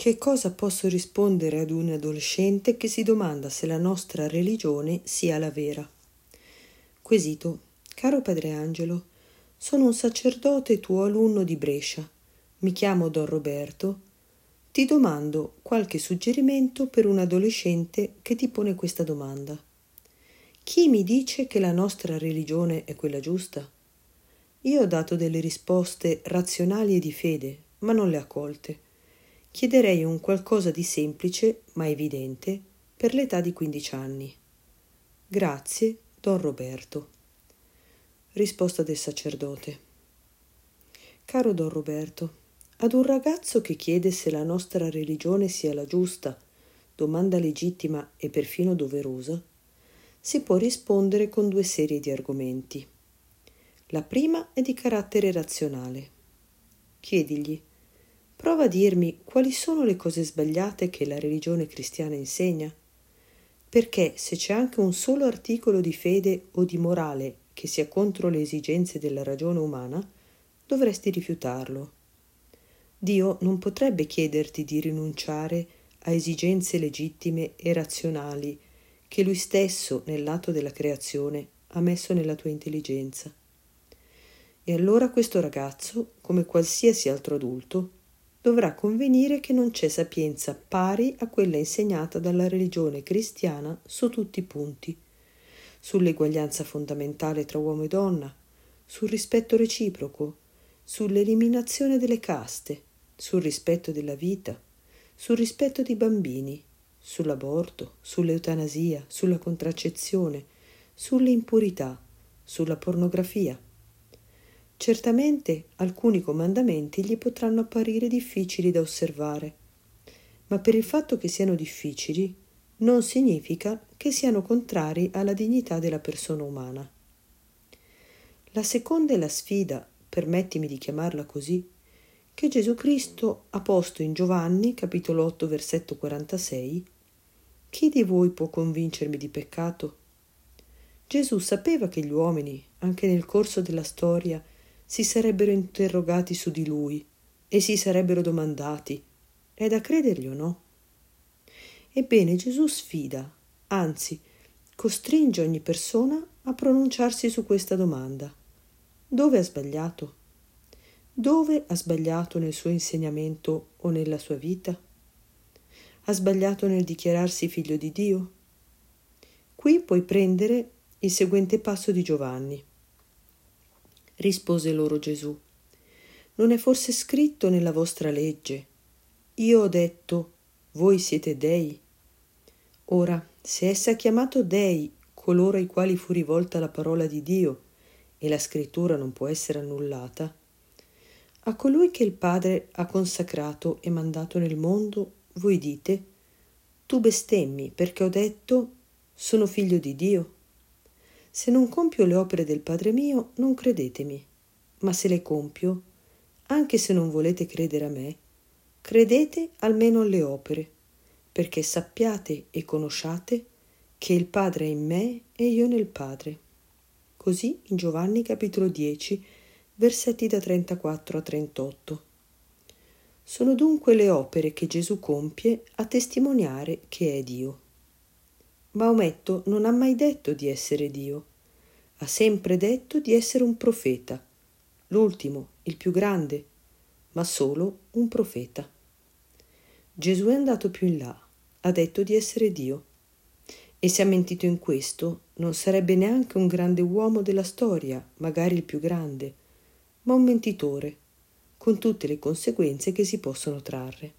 Che cosa posso rispondere ad un adolescente che si domanda se la nostra religione sia la vera? Quesito. Caro Padre Angelo, sono un sacerdote tuo alunno di Brescia. Mi chiamo Don Roberto. Ti domando qualche suggerimento per un adolescente che ti pone questa domanda. Chi mi dice che la nostra religione è quella giusta? Io ho dato delle risposte razionali e di fede, ma non le accolte chiederei un qualcosa di semplice ma evidente per l'età di 15 anni. Grazie, Don Roberto. Risposta del sacerdote. Caro Don Roberto, ad un ragazzo che chiede se la nostra religione sia la giusta, domanda legittima e perfino doverosa, si può rispondere con due serie di argomenti. La prima è di carattere razionale. Chiedigli Prova a dirmi quali sono le cose sbagliate che la religione cristiana insegna. Perché se c'è anche un solo articolo di fede o di morale che sia contro le esigenze della ragione umana, dovresti rifiutarlo. Dio non potrebbe chiederti di rinunciare a esigenze legittime e razionali che lui stesso nell'atto della creazione ha messo nella tua intelligenza. E allora questo ragazzo, come qualsiasi altro adulto, dovrà convenire che non c'è sapienza pari a quella insegnata dalla religione cristiana su tutti i punti, sull'eguaglianza fondamentale tra uomo e donna, sul rispetto reciproco, sull'eliminazione delle caste, sul rispetto della vita, sul rispetto dei bambini, sull'aborto, sull'eutanasia, sulla contraccezione, sulle impurità, sulla pornografia. Certamente alcuni comandamenti gli potranno apparire difficili da osservare, ma per il fatto che siano difficili non significa che siano contrari alla dignità della persona umana. La seconda è la sfida, permettimi di chiamarla così, che Gesù Cristo ha posto in Giovanni, capitolo 8, versetto 46, Chi di voi può convincermi di peccato? Gesù sapeva che gli uomini, anche nel corso della storia, si sarebbero interrogati su di lui e si sarebbero domandati è da credergli o no? Ebbene Gesù sfida, anzi costringe ogni persona a pronunciarsi su questa domanda. Dove ha sbagliato? Dove ha sbagliato nel suo insegnamento o nella sua vita? Ha sbagliato nel dichiararsi figlio di Dio? Qui puoi prendere il seguente passo di Giovanni rispose loro Gesù. Non è forse scritto nella vostra legge? Io ho detto, voi siete dei. Ora, se essa ha chiamato dei coloro ai quali fu rivolta la parola di Dio, e la scrittura non può essere annullata, a colui che il Padre ha consacrato e mandato nel mondo, voi dite, tu bestemmi perché ho detto, sono figlio di Dio. Se non compio le opere del Padre mio, non credetemi, ma se le compio, anche se non volete credere a me, credete almeno alle opere, perché sappiate e conosciate che il Padre è in me e io nel Padre. Così in Giovanni capitolo 10, versetti da 34 a 38. Sono dunque le opere che Gesù compie a testimoniare che è Dio. Maometto non ha mai detto di essere Dio, ha sempre detto di essere un profeta, l'ultimo, il più grande, ma solo un profeta. Gesù è andato più in là, ha detto di essere Dio. E se ha mentito in questo, non sarebbe neanche un grande uomo della storia, magari il più grande, ma un mentitore, con tutte le conseguenze che si possono trarre.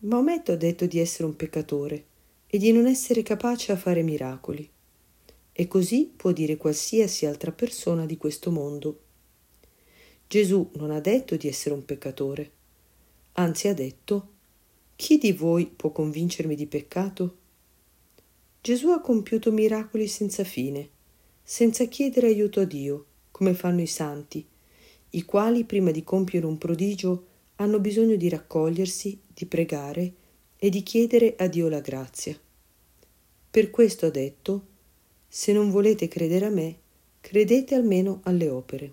Maometto ha detto di essere un peccatore, e di non essere capace a fare miracoli. E così può dire qualsiasi altra persona di questo mondo. Gesù non ha detto di essere un peccatore, anzi ha detto chi di voi può convincermi di peccato? Gesù ha compiuto miracoli senza fine, senza chiedere aiuto a Dio, come fanno i santi, i quali prima di compiere un prodigio hanno bisogno di raccogliersi, di pregare e di chiedere a Dio la grazia. Per questo ha detto, se non volete credere a me, credete almeno alle opere.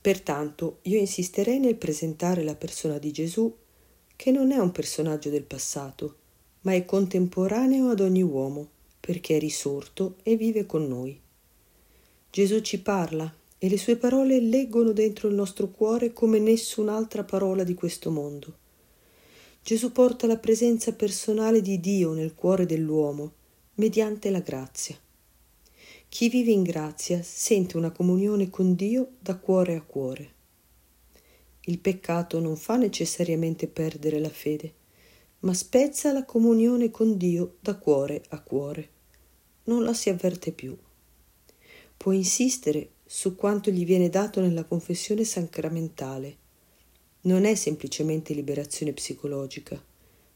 Pertanto io insisterei nel presentare la persona di Gesù, che non è un personaggio del passato, ma è contemporaneo ad ogni uomo, perché è risorto e vive con noi. Gesù ci parla e le sue parole leggono dentro il nostro cuore come nessun'altra parola di questo mondo. Gesù porta la presenza personale di Dio nel cuore dell'uomo mediante la grazia. Chi vive in grazia sente una comunione con Dio da cuore a cuore. Il peccato non fa necessariamente perdere la fede, ma spezza la comunione con Dio da cuore a cuore. Non la si avverte più. Può insistere su quanto gli viene dato nella confessione sacramentale. Non è semplicemente liberazione psicologica,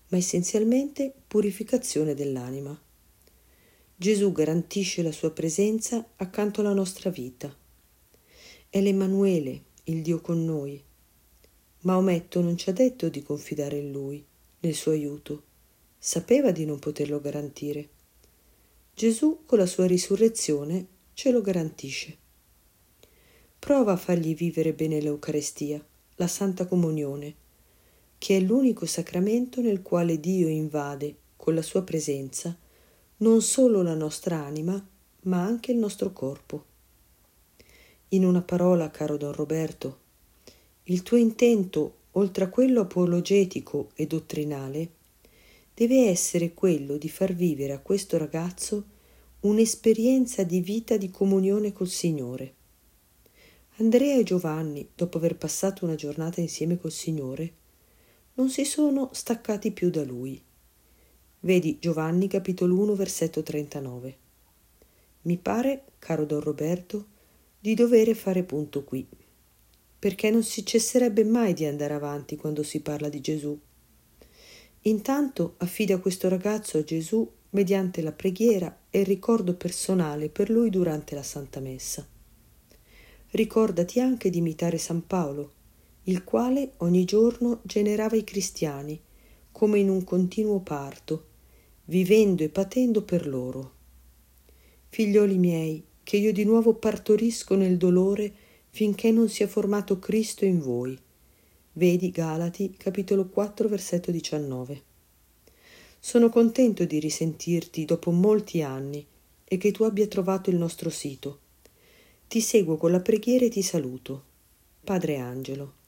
ma essenzialmente purificazione dell'anima. Gesù garantisce la sua presenza accanto alla nostra vita. È l'Emanuele, il Dio con noi. Maometto non ci ha detto di confidare in Lui, nel suo aiuto. Sapeva di non poterlo garantire. Gesù con la sua risurrezione ce lo garantisce. Prova a fargli vivere bene l'Eucarestia, la Santa Comunione, che è l'unico sacramento nel quale Dio invade, con la sua presenza, non solo la nostra anima, ma anche il nostro corpo. In una parola, caro Don Roberto, il tuo intento, oltre a quello apologetico e dottrinale, deve essere quello di far vivere a questo ragazzo un'esperienza di vita di comunione col Signore. Andrea e Giovanni, dopo aver passato una giornata insieme col Signore, non si sono staccati più da Lui Vedi Giovanni capitolo 1 versetto 39. Mi pare, caro Don Roberto, di dovere fare punto qui, perché non si cesserebbe mai di andare avanti quando si parla di Gesù. Intanto affida questo ragazzo a Gesù mediante la preghiera e il ricordo personale per lui durante la Santa Messa. Ricordati anche di imitare San Paolo, il quale ogni giorno generava i cristiani, come in un continuo parto, vivendo e patendo per loro. Figlioli miei, che io di nuovo partorisco nel dolore finché non sia formato Cristo in voi. Vedi Galati capitolo 4 versetto 19. Sono contento di risentirti dopo molti anni e che tu abbia trovato il nostro sito. Ti seguo con la preghiera e ti saluto. Padre Angelo.